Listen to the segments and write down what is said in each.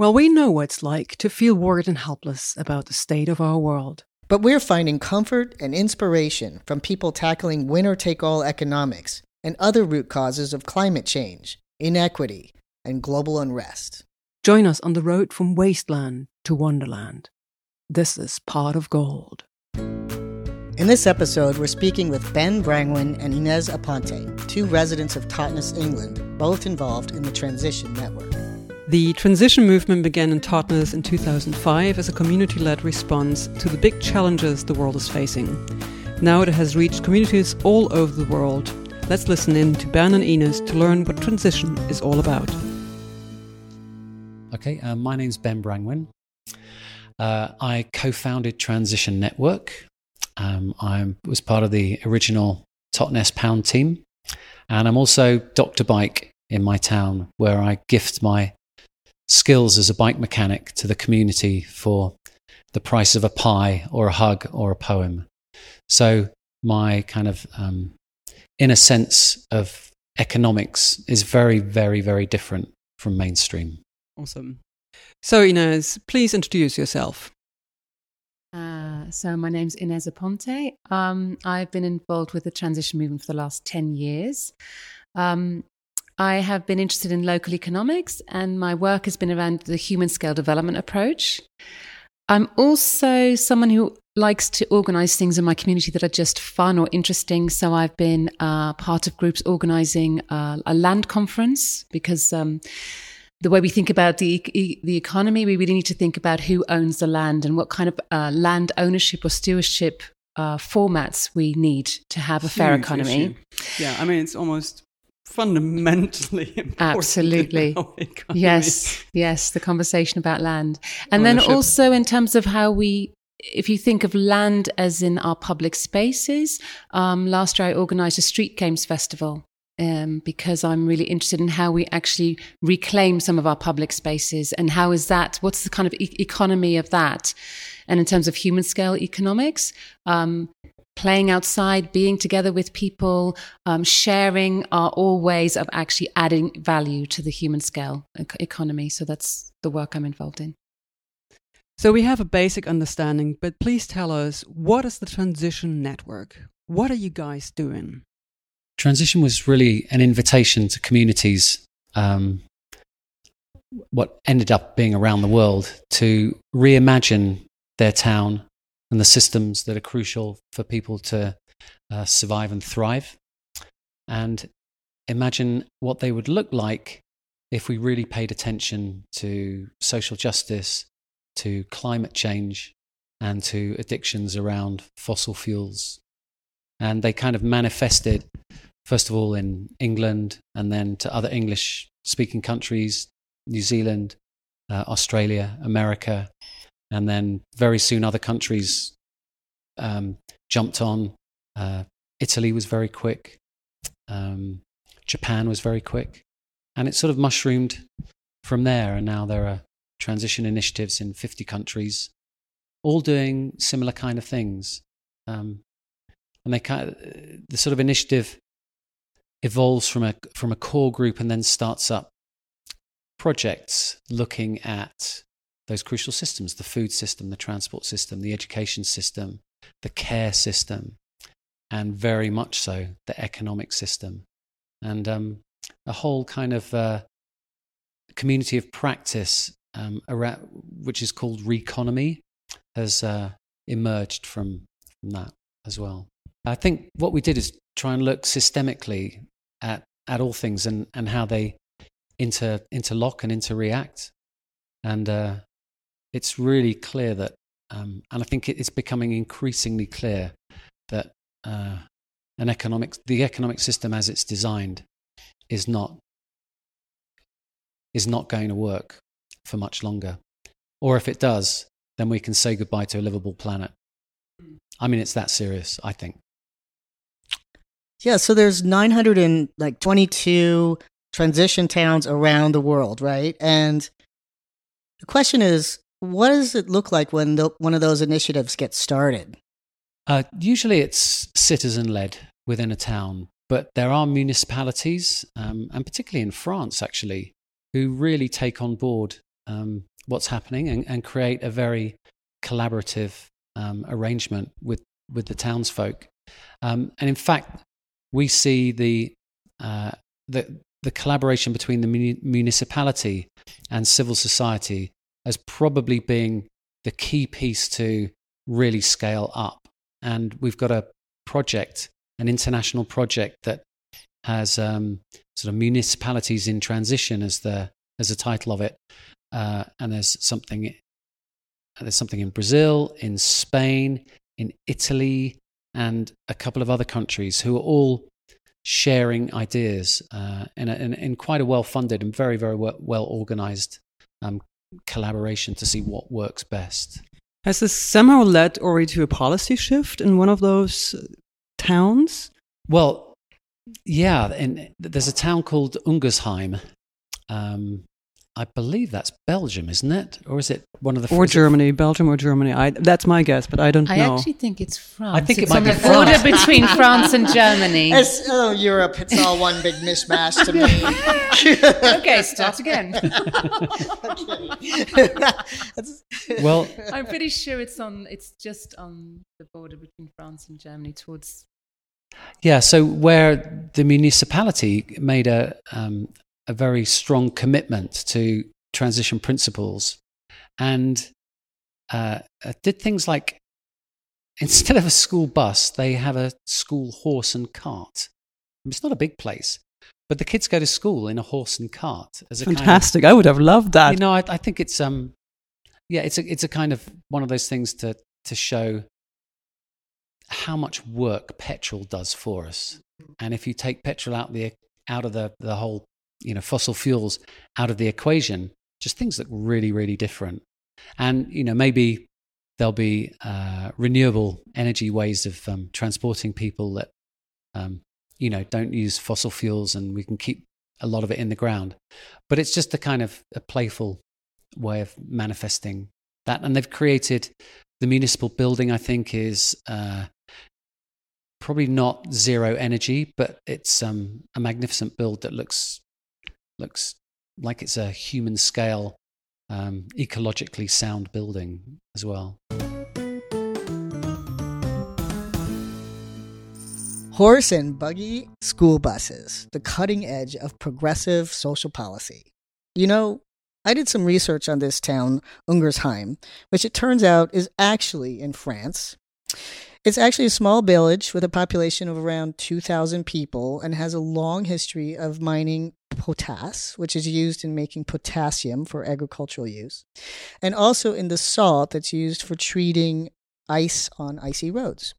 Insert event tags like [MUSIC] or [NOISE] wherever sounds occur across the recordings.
Well, we know what it's like to feel worried and helpless about the state of our world. But we're finding comfort and inspiration from people tackling winner take all economics and other root causes of climate change, inequity, and global unrest. Join us on the road from wasteland to wonderland. This is Pot of Gold. In this episode, we're speaking with Ben Brangwyn and Inez Aponte, two residents of Totnes, England, both involved in the Transition Network. The transition movement began in Totnes in 2005 as a community led response to the big challenges the world is facing. Now it has reached communities all over the world. Let's listen in to Ben and Inez to learn what transition is all about. Okay, uh, my name's Ben Brangwyn. Uh, I co founded Transition Network. Um, I was part of the original Totnes Pound team. And I'm also Dr. Bike in my town, where I gift my skills as a bike mechanic to the community for the price of a pie or a hug or a poem. So my kind of um, inner sense of economics is very, very, very different from mainstream. Awesome. So Inez, please introduce yourself. Uh, so my name's Inez Aponte. Um, I've been involved with the transition movement for the last 10 years. Um, I have been interested in local economics, and my work has been around the human scale development approach. I'm also someone who likes to organize things in my community that are just fun or interesting. So I've been uh, part of groups organizing uh, a land conference because. Um, the way we think about the the economy, we really need to think about who owns the land and what kind of uh, land ownership or stewardship uh, formats we need to have a fair economy. Issue. Yeah, I mean it's almost fundamentally [LAUGHS] important. Absolutely. Yes, yes, the conversation about land. And Ownership. then also in terms of how we if you think of land as in our public spaces, um, last year I organized a street games festival um, because I'm really interested in how we actually reclaim some of our public spaces and how is that, what's the kind of e- economy of that? And in terms of human scale economics, um, playing outside, being together with people, um, sharing are all ways of actually adding value to the human scale economy. So that's the work I'm involved in. So we have a basic understanding, but please tell us what is the Transition Network? What are you guys doing? Transition was really an invitation to communities, um, what ended up being around the world, to reimagine their town and the systems that are crucial for people to uh, survive and thrive. And imagine what they would look like if we really paid attention to social justice, to climate change, and to addictions around fossil fuels. And they kind of manifested, first of all, in England and then to other English speaking countries, New Zealand, uh, Australia, America, and then very soon other countries um, jumped on. Uh, Italy was very quick. Um, Japan was very quick, and it sort of mushroomed from there. And now there are transition initiatives in 50 countries, all doing similar kind of things. Um, and they kind of, the sort of initiative evolves from a from a core group and then starts up projects looking at those crucial systems the food system, the transport system, the education system, the care system, and very much so the economic system. And um, a whole kind of uh, community of practice, um, around, which is called Reconomy, has uh, emerged from, from that as well. I think what we did is try and look systemically at, at all things and, and how they inter, interlock and interreact. And uh, it's really clear that, um, and I think it's becoming increasingly clear that uh, an economic, the economic system as it's designed, is not is not going to work for much longer. Or if it does, then we can say goodbye to a livable planet. I mean, it's that serious. I think. Yeah. So there's 922 transition towns around the world, right? And the question is, what does it look like when the, one of those initiatives gets started? Uh, usually it's citizen led within a town, but there are municipalities, um, and particularly in France, actually, who really take on board um, what's happening and, and, create a very collaborative um, arrangement with with the townsfolk. Um, and in fact, we see the uh, the the collaboration between the municipality and civil society as probably being the key piece to really scale up. And we've got a project, an international project that has um, sort of municipalities in transition as the as the title of it. Uh, and there's something there's something in Brazil, in Spain, in Italy, and a couple of other countries who are all sharing ideas uh, in, a, in, in, quite a well funded and very, very well, well organized um, collaboration to see what works best. Has this somehow led already to a policy shift in one of those towns? Well, yeah, and there's a town called Ungersheim, um, I believe that's Belgium, isn't it? Or is it one of the or Germany, Belgium or Germany? I, that's my guess, but I don't I know. I actually think it's France. I think it's it might be the border between France and Germany. [LAUGHS] It's, oh, Europe! It's all one big mishmash to me. [LAUGHS] okay, start again. [LAUGHS] well, I'm pretty sure it's on. It's just on the border between France and Germany, towards yeah, so where the municipality made a um, a very strong commitment to transition principles and uh, did things like [LAUGHS] instead of a school bus, they have a school horse and cart. It's not a big place, but the kids go to school in a horse and cart. As a Fantastic! Kind of, I would have loved that. You know, I, I think it's um, yeah, it's a it's a kind of one of those things to to show how much work petrol does for us. And if you take petrol out the out of the the whole you know fossil fuels out of the equation, just things look really really different. And you know maybe there'll be uh, renewable energy ways of um, transporting people that um, you know don't use fossil fuels, and we can keep a lot of it in the ground. But it's just a kind of a playful way of manifesting that. And they've created the municipal building. I think is uh, probably not zero energy, but it's um, a magnificent build that looks looks like it's a human scale, um, ecologically sound building as well. Horse and buggy school buses, the cutting edge of progressive social policy. You know, I did some research on this town, Ungersheim, which it turns out is actually in France. It's actually a small village with a population of around 2,000 people and has a long history of mining potasse, which is used in making potassium for agricultural use, and also in the salt that's used for treating ice on icy roads.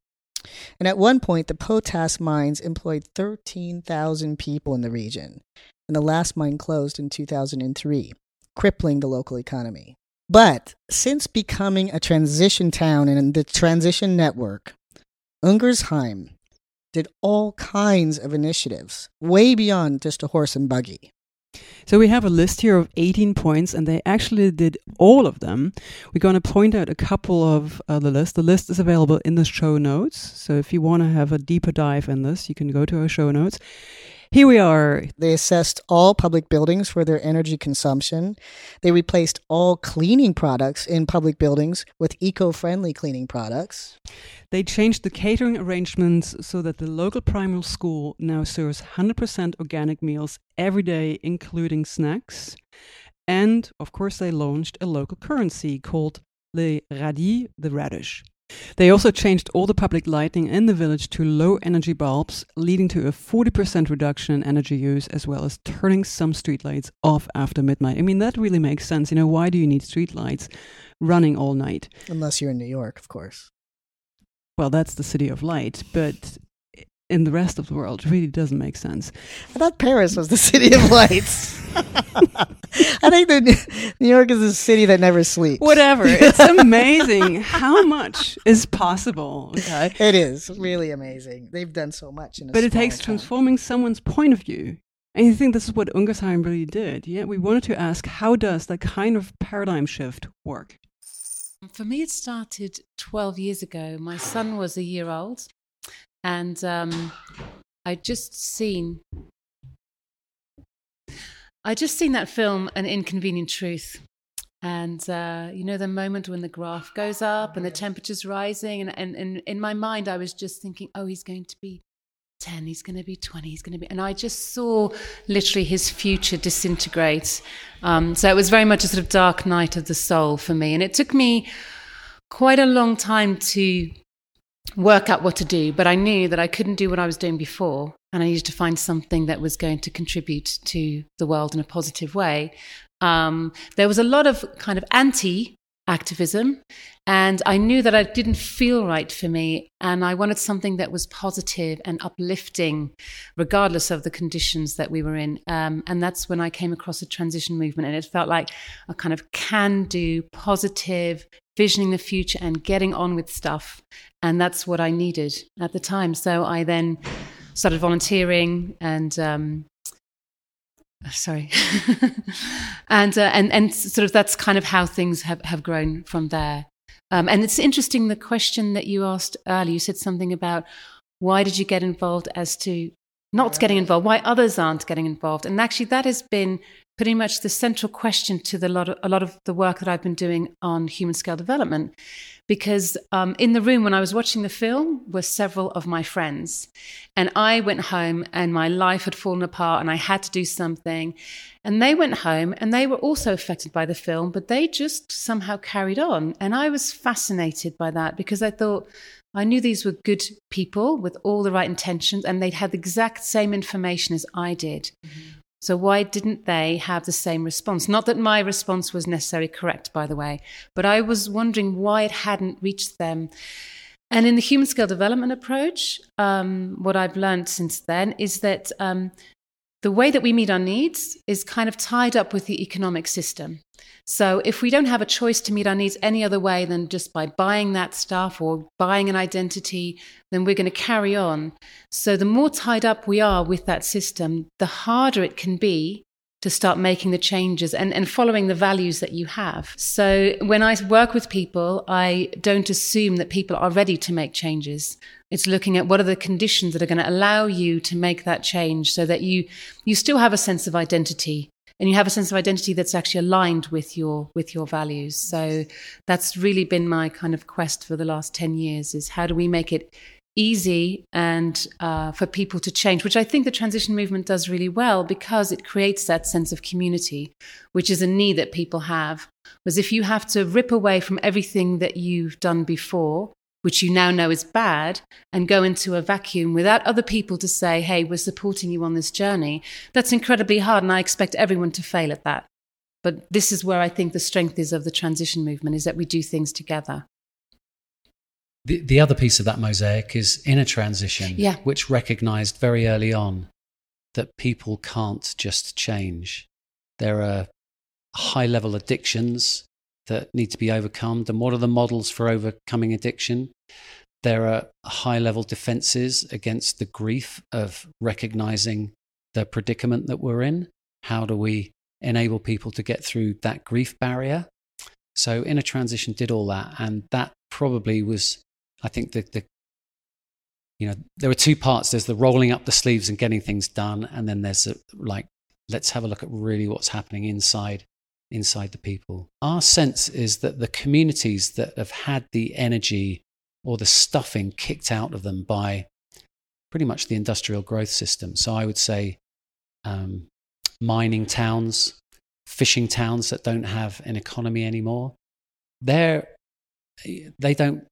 And at one point, the potasse mines employed 13,000 people in the region, and the last mine closed in 2003, crippling the local economy. But since becoming a transition town in the transition network, Ungersheim did all kinds of initiatives, way beyond just a horse and buggy. So we have a list here of 18 points, and they actually did all of them. We're going to point out a couple of uh, the list. The list is available in the show notes. So if you want to have a deeper dive in this, you can go to our show notes. Here we are. They assessed all public buildings for their energy consumption. They replaced all cleaning products in public buildings with eco friendly cleaning products. They changed the catering arrangements so that the local primary school now serves 100% organic meals every day, including snacks. And of course, they launched a local currency called le radis, the radish. They also changed all the public lighting in the village to low energy bulbs, leading to a 40% reduction in energy use, as well as turning some streetlights off after midnight. I mean, that really makes sense. You know, why do you need streetlights running all night? Unless you're in New York, of course. Well, that's the city of light, but in the rest of the world really doesn't make sense. I thought Paris was the [LAUGHS] city of lights. [LAUGHS] I think that New York is a city that never sleeps. Whatever. [LAUGHS] It's amazing how much is possible. Okay. It is really amazing. They've done so much in But it takes time. transforming someone's point of view. And you think this is what Ungersheim really did. Yeah, we wanted to ask how does that kind of paradigm shift work? For me, it started 12 years ago. My son was a year old, and um, I just seen I just seen that film, An Inconvenient Truth, And, uh, you know, the moment when the graph goes up and the temperature's rising. And, and, and in my mind, I was just thinking, oh, he's going to be 10, he's going to be 20, he's going to be. And I just saw literally his future disintegrate. Um, so it was very much a sort of dark night of the soul for me. And it took me quite a long time to work out what to do, but I knew that I couldn't do what I was doing before. And I needed to find something that was going to contribute to the world in a positive way. Um, there was a lot of kind of anti activism, and I knew that it didn't feel right for me. And I wanted something that was positive and uplifting, regardless of the conditions that we were in. Um, and that's when I came across a transition movement, and it felt like a kind of can do, positive, visioning the future and getting on with stuff. And that's what I needed at the time. So I then started volunteering and um, sorry [LAUGHS] and uh, and and sort of that's kind of how things have, have grown from there um, and it's interesting the question that you asked earlier you said something about why did you get involved as to not getting involved why others aren't getting involved and actually that has been pretty much the central question to the lot of, a lot of the work that I've been doing on human scale development. Because um, in the room when I was watching the film were several of my friends. And I went home and my life had fallen apart and I had to do something. And they went home and they were also affected by the film, but they just somehow carried on. And I was fascinated by that because I thought, I knew these were good people with all the right intentions and they'd had the exact same information as I did. Mm-hmm. So why didn't they have the same response? Not that my response was necessarily correct, by the way, but I was wondering why it hadn't reached them. And in the human scale development approach, um, what I've learned since then is that um, the way that we meet our needs is kind of tied up with the economic system. So if we don't have a choice to meet our needs any other way than just by buying that stuff or buying an identity, then we're going to carry on. So the more tied up we are with that system, the harder it can be to start making the changes and, and following the values that you have. So when I work with people, I don't assume that people are ready to make changes. It's looking at what are the conditions that are going to allow you to make that change so that you you still have a sense of identity and you have a sense of identity that's actually aligned with your with your values. So that's really been my kind of quest for the last 10 years is how do we make it easy and uh, for people to change, which I think the transition movement does really well because it creates that sense of community, which is a need that people have. Was if you have to rip away from everything that you've done before, which you now know is bad, and go into a vacuum without other people to say, hey, we're supporting you on this journey, that's incredibly hard. And I expect everyone to fail at that. But this is where I think the strength is of the transition movement is that we do things together. The, the other piece of that mosaic is inner transition, yeah. which recognized very early on that people can't just change. There are high level addictions that need to be overcome. And what are the models for overcoming addiction? There are high level defenses against the grief of recognizing the predicament that we're in. How do we enable people to get through that grief barrier? So, Inner Transition did all that. And that probably was I think the, the you know there are two parts. There's the rolling up the sleeves and getting things done, and then there's a, like let's have a look at really what's happening inside inside the people. Our sense is that the communities that have had the energy or the stuffing kicked out of them by pretty much the industrial growth system. So I would say um, mining towns, fishing towns that don't have an economy anymore. They're, they don't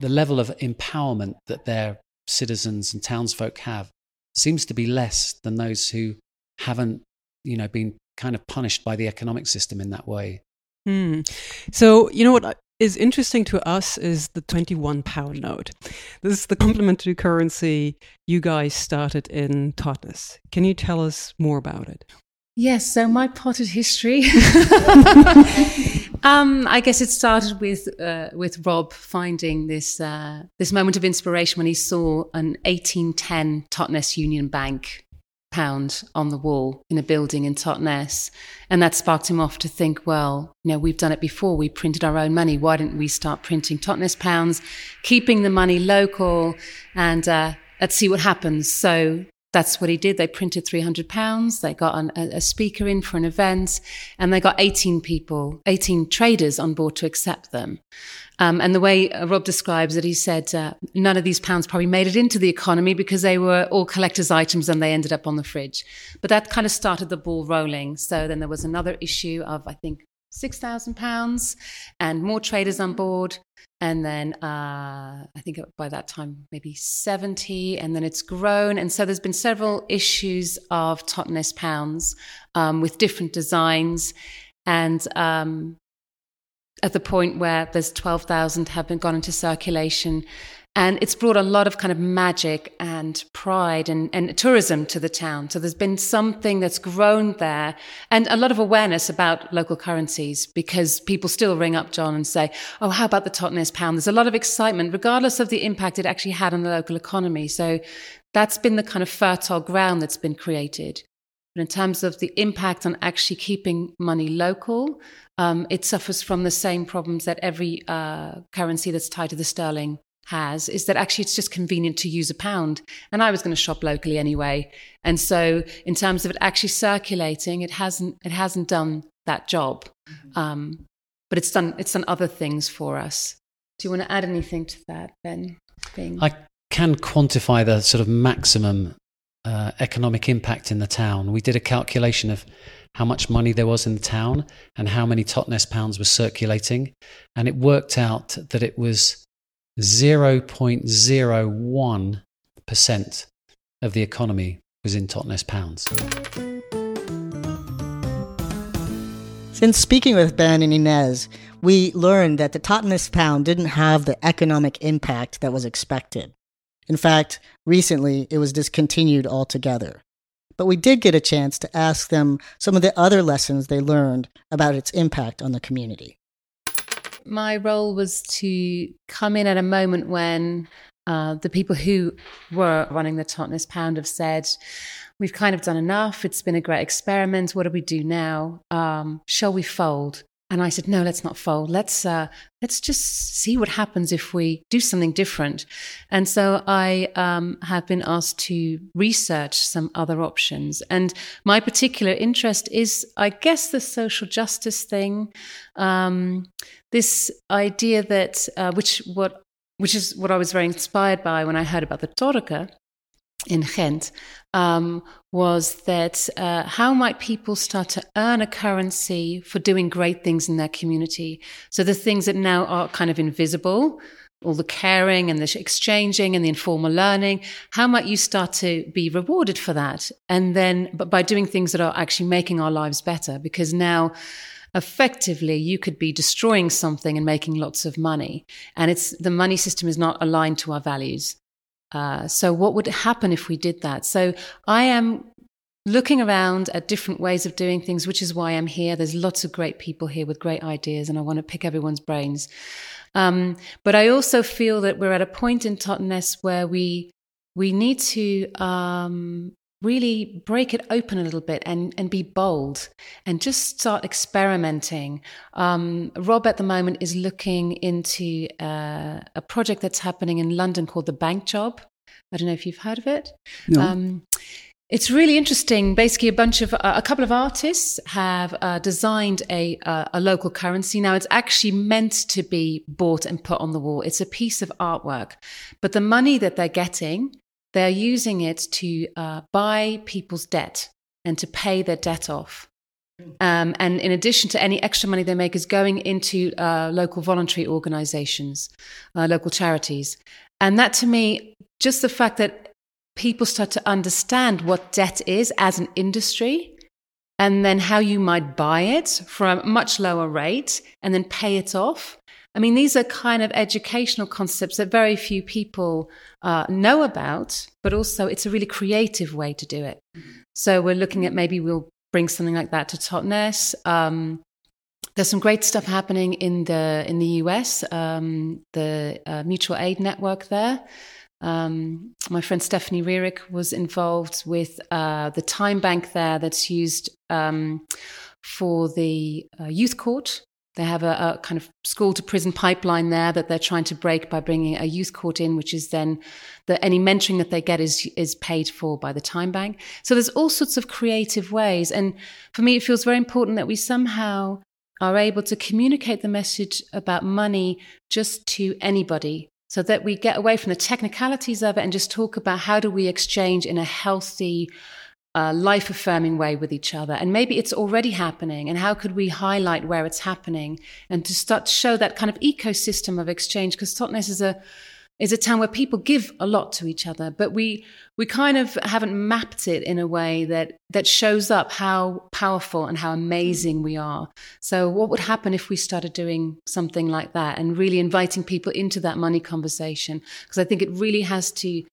the level of empowerment that their citizens and townsfolk have seems to be less than those who haven't, you know, been kind of punished by the economic system in that way. Mm. So, you know what is interesting to us is the 21 pound note. This is the complementary currency you guys started in Totnes. Can you tell us more about it? Yes, so my potted history. [LAUGHS] [LAUGHS] um, I guess it started with uh, with Rob finding this uh, this moment of inspiration when he saw an 1810 Totnes Union Bank pound on the wall in a building in Totnes, and that sparked him off to think, well, you know, we've done it before. We printed our own money. Why didn't we start printing Totnes pounds, keeping the money local, and uh, let's see what happens. So that's what he did. They printed 300 pounds. They got an, a, a, speaker in for an event and they got 18 people, 18 traders on board to accept them. Um, and the way uh, Rob describes it, he said uh, none of these pounds probably made it into the economy because they were all collector's items and they ended up on the fridge. But that kind of started the ball rolling. So then there was another issue of, I think, £6,000 and more traders on board. And then uh, I think by that time, maybe 70, and then it's grown. And so there's been several issues of Totnes pounds um, with different designs. And um, at the point where there's 12,000 have been gone into circulation, and it's brought a lot of kind of magic and pride and, and tourism to the town. So there's been something that's grown there and a lot of awareness about local currencies because people still ring up John and say, Oh, how about the Totnes pound? There's a lot of excitement, regardless of the impact it actually had on the local economy. So that's been the kind of fertile ground that's been created. But in terms of the impact on actually keeping money local, um, it suffers from the same problems that every uh, currency that's tied to the sterling has is that actually it's just convenient to use a pound. And I was going to shop locally anyway. And so in terms of it actually circulating, it hasn't it hasn't done that job. Mm-hmm. Um, but it's done it's done other things for us. Do you want to add anything to that, Ben? Thing? I can quantify the sort of maximum uh, economic impact in the town. We did a calculation of how much money there was in the town and how many Totnes pounds were circulating, and it worked out that it was 0.01% of the economy was in Totnes pounds. Since speaking with Ben and Inez, we learned that the Totnes pound didn't have the economic impact that was expected. In fact, recently it was discontinued altogether. But we did get a chance to ask them some of the other lessons they learned about its impact on the community my role was to come in at a moment when uh, the people who were running the Totnes Pound have said, We've kind of done enough. It's been a great experiment. What do we do now? Um, shall we fold? And I said, no, let's not fold. Let's uh, let's just see what happens if we do something different. And so I um, have been asked to research some other options. And my particular interest is, I guess, the social justice thing. Um, this idea that uh, which what which is what I was very inspired by when I heard about the Torekes in Ghent, um, was that uh, how might people start to earn a currency for doing great things in their community? So the things that now are kind of invisible, all the caring and the exchanging and the informal learning, how might you start to be rewarded for that? And then, but by doing things that are actually making our lives better, because now, effectively you could be destroying something and making lots of money and it's the money system is not aligned to our values uh, so, what would happen if we did that? So, I am looking around at different ways of doing things, which is why I'm here. There's lots of great people here with great ideas, and I want to pick everyone's brains. Um, but I also feel that we're at a point in Totnes where we we need to um, really break it open a little bit and, and be bold and just start experimenting. Um, Rob at the moment is looking into uh, a project that's happening in London called the Bank Job. I don't know if you've heard of it. No. Um, it's really interesting. Basically, a bunch of uh, a couple of artists have uh, designed a uh, a local currency. Now, it's actually meant to be bought and put on the wall. It's a piece of artwork, but the money that they're getting they're using it to uh, buy people's debt and to pay their debt off. Um, and in addition to any extra money they make is going into uh, local voluntary organizations, uh, local charities. And that to me, just the fact that people start to understand what debt is as an industry and then how you might buy it for a much lower rate and then pay it off I mean, these are kind of educational concepts that very few people uh, know about, but also it's a really creative way to do it. So we're looking at maybe we'll bring something like that to Totnes. Um, there's some great stuff happening in the in the US, um, the uh, mutual aid network there. Um, my friend Stephanie Rearick was involved with uh, the time bank there that's used um, for the uh, youth court They have a, a, kind of school to prison pipeline there that they're trying to break by bringing a youth court in, which is then that any mentoring that they get is is paid for by the time bank. So there's all sorts of creative ways, and for me, it feels very important that we somehow are able to communicate the message about money just to anybody so that we get away from the technicalities of it and just talk about how do we exchange in a healthy uh, life affirming way with each other and maybe it's already happening and how could we highlight where it's happening and to start to show that kind of ecosystem of exchange because totnes is a is a town where people give a lot to each other, but we we kind of haven't mapped it in a way that that shows up how powerful and how amazing we are. So, what would happen if we started doing something like that and really inviting people into that money conversation? Because I think it really has to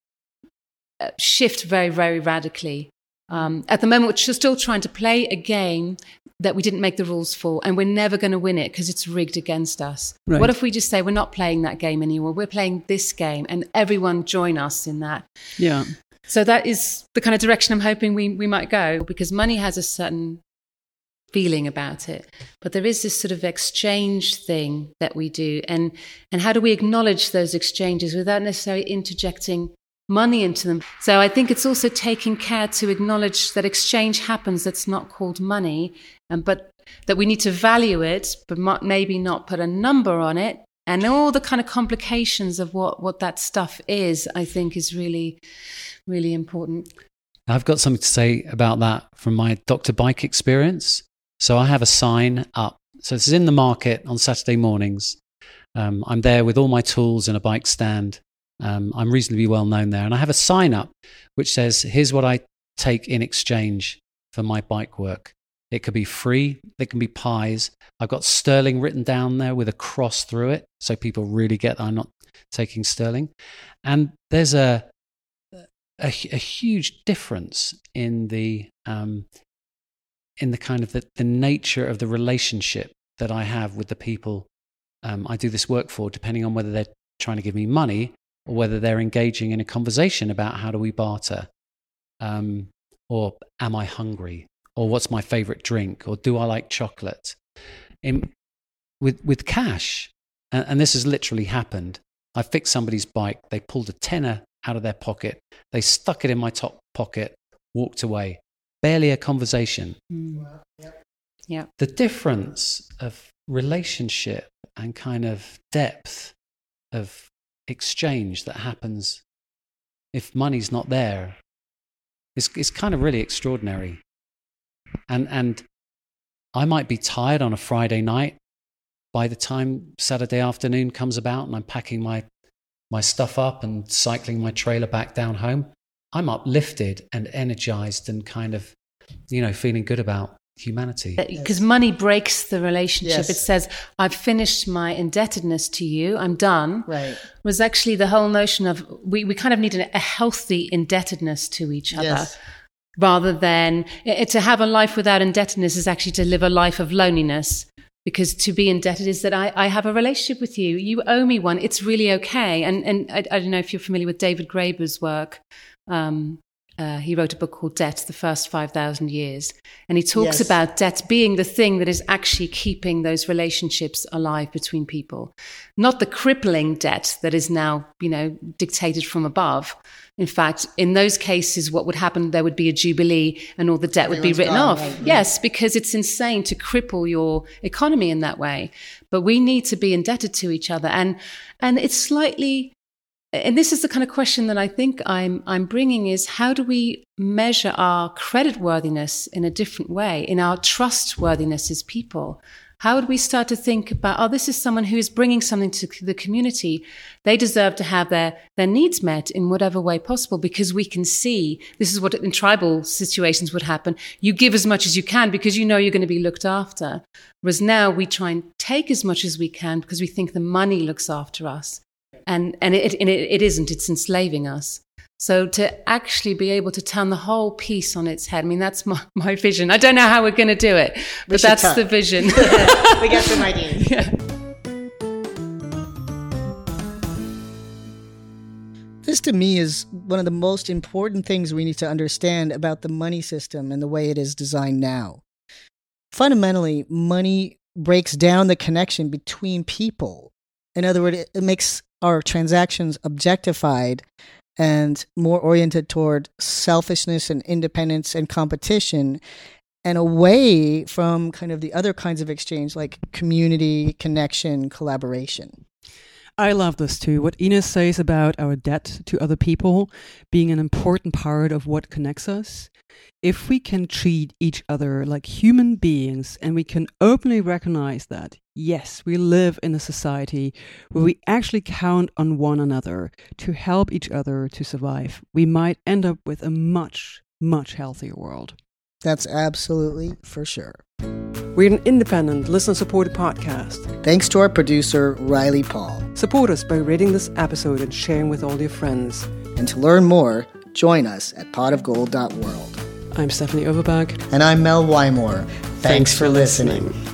uh, shift very, very radically. Um, at the moment, we're still trying to play a game that we didn't make the rules for, and we're never going to win it because it's rigged against us. Right. What if we just say we're not playing that game anymore? We're playing this game, and everyone join us in that. Yeah. So that is the kind of direction I'm hoping we we might go because money has a certain feeling about it but there is this sort of exchange thing that we do and and how do we acknowledge those exchanges without necessarily interjecting money into them. So I think it's also taking care to acknowledge that exchange happens that's not called money, and um, but that we need to value it, but maybe not put a number on it. And all the kind of complications of what, what that stuff is, I think, is really, really important. I've got something to say about that from my Dr. Bike experience. So I have a sign up. So this is in the market on Saturday mornings. Um, I'm there with all my tools and a bike stand. Um, I'm reasonably well known there. And I have a sign up which says, here's what I take in exchange for my bike work. It could be free, it can be pies. I've got sterling written down there with a cross through it. So people really get I'm not taking sterling. And there's a, a, a huge difference in the, um, in the kind of the, the nature of the relationship that I have with the people um, I do this work for, depending on whether they're trying to give me money or whether they're engaging in a conversation about how do we barter, um, or am I hungry, or what's my favorite drink, or do I like chocolate. In, with, with cash, and, and this has literally happened, I fixed somebody's bike, they pulled a tenner out of their pocket, they stuck it in my top pocket, walked away. Barely a conversation. Mm. Yeah. The difference of relationship and kind of depth of exchange that happens if money's not there is, is kind of really extraordinary. And, and I might be tired on a Friday night by the time Saturday afternoon comes about and I'm packing my, my stuff up and cycling my trailer back down home. I'm uplifted and energized and kind of, you know, feeling good about humanity. Because yes. money breaks the relationship. Yes. It says, I've finished my indebtedness to you, I'm done. Right. Was actually the whole notion of we, we kind of need a, healthy indebtedness to each other. Yes. Rather than it, to have a life without indebtedness is actually to live a life of loneliness. Because to be indebted is that I, I have a relationship with you. You owe me one. It's really okay. And, and I, I don't know if you're familiar with David Graeber's work. Um, uh, he wrote a book called Debt, The First 5,000 Years. And he talks yes. about debt being the thing that is actually keeping those relationships alive between people, not the crippling debt that is now, you know, dictated from above. In fact, in those cases, what would happen, there would be a jubilee and all the debt would be written gone, off. Right? Yes, because it's insane to cripple your economy in that way. But we need to be indebted to each other. And, and it's slightly and this is the kind of question that I think I'm I'm bringing is how do we measure our credit worthiness in a different way, in our trustworthiness as people? How would we start to think about, oh, this is someone who is bringing something to the community. They deserve to have their, their needs met in whatever way possible because we can see this is what in tribal situations would happen. You give as much as you can because you know you're going to be looked after. Whereas now we try and take as much as we can because we think the money looks after us and and it, and it, it isn't. It's enslaving us. So to actually be able to turn the whole piece on its head, I mean, that's my, [LAUGHS] my vision. I don't know how we're going to do it, but that's talk. the vision. [LAUGHS] [LAUGHS] we got some ideas. Yeah. This to me is one of the most important things we need to understand about the money system and the way it is designed now. Fundamentally, money breaks down the connection between people. In other words, it, it makes our transactions objectified and more oriented toward selfishness and independence and competition and away from kind of the other kinds of exchange like community, connection, collaboration. I love this too. What Inez says about our debt to other people being an important part of what connects us. If we can treat each other like human beings and we can openly recognize that, yes, we live in a society where we actually count on one another to help each other to survive, we might end up with a much, much healthier world. That's absolutely for sure. We're an independent, listener supported podcast. Thanks to our producer, Riley Paul. Support us by rating this episode and sharing with all your friends. And to learn more, join us at potofgold.world. I'm Stephanie Overberg. And I'm Mel Wymore. Thanks, Thanks for listening. listening.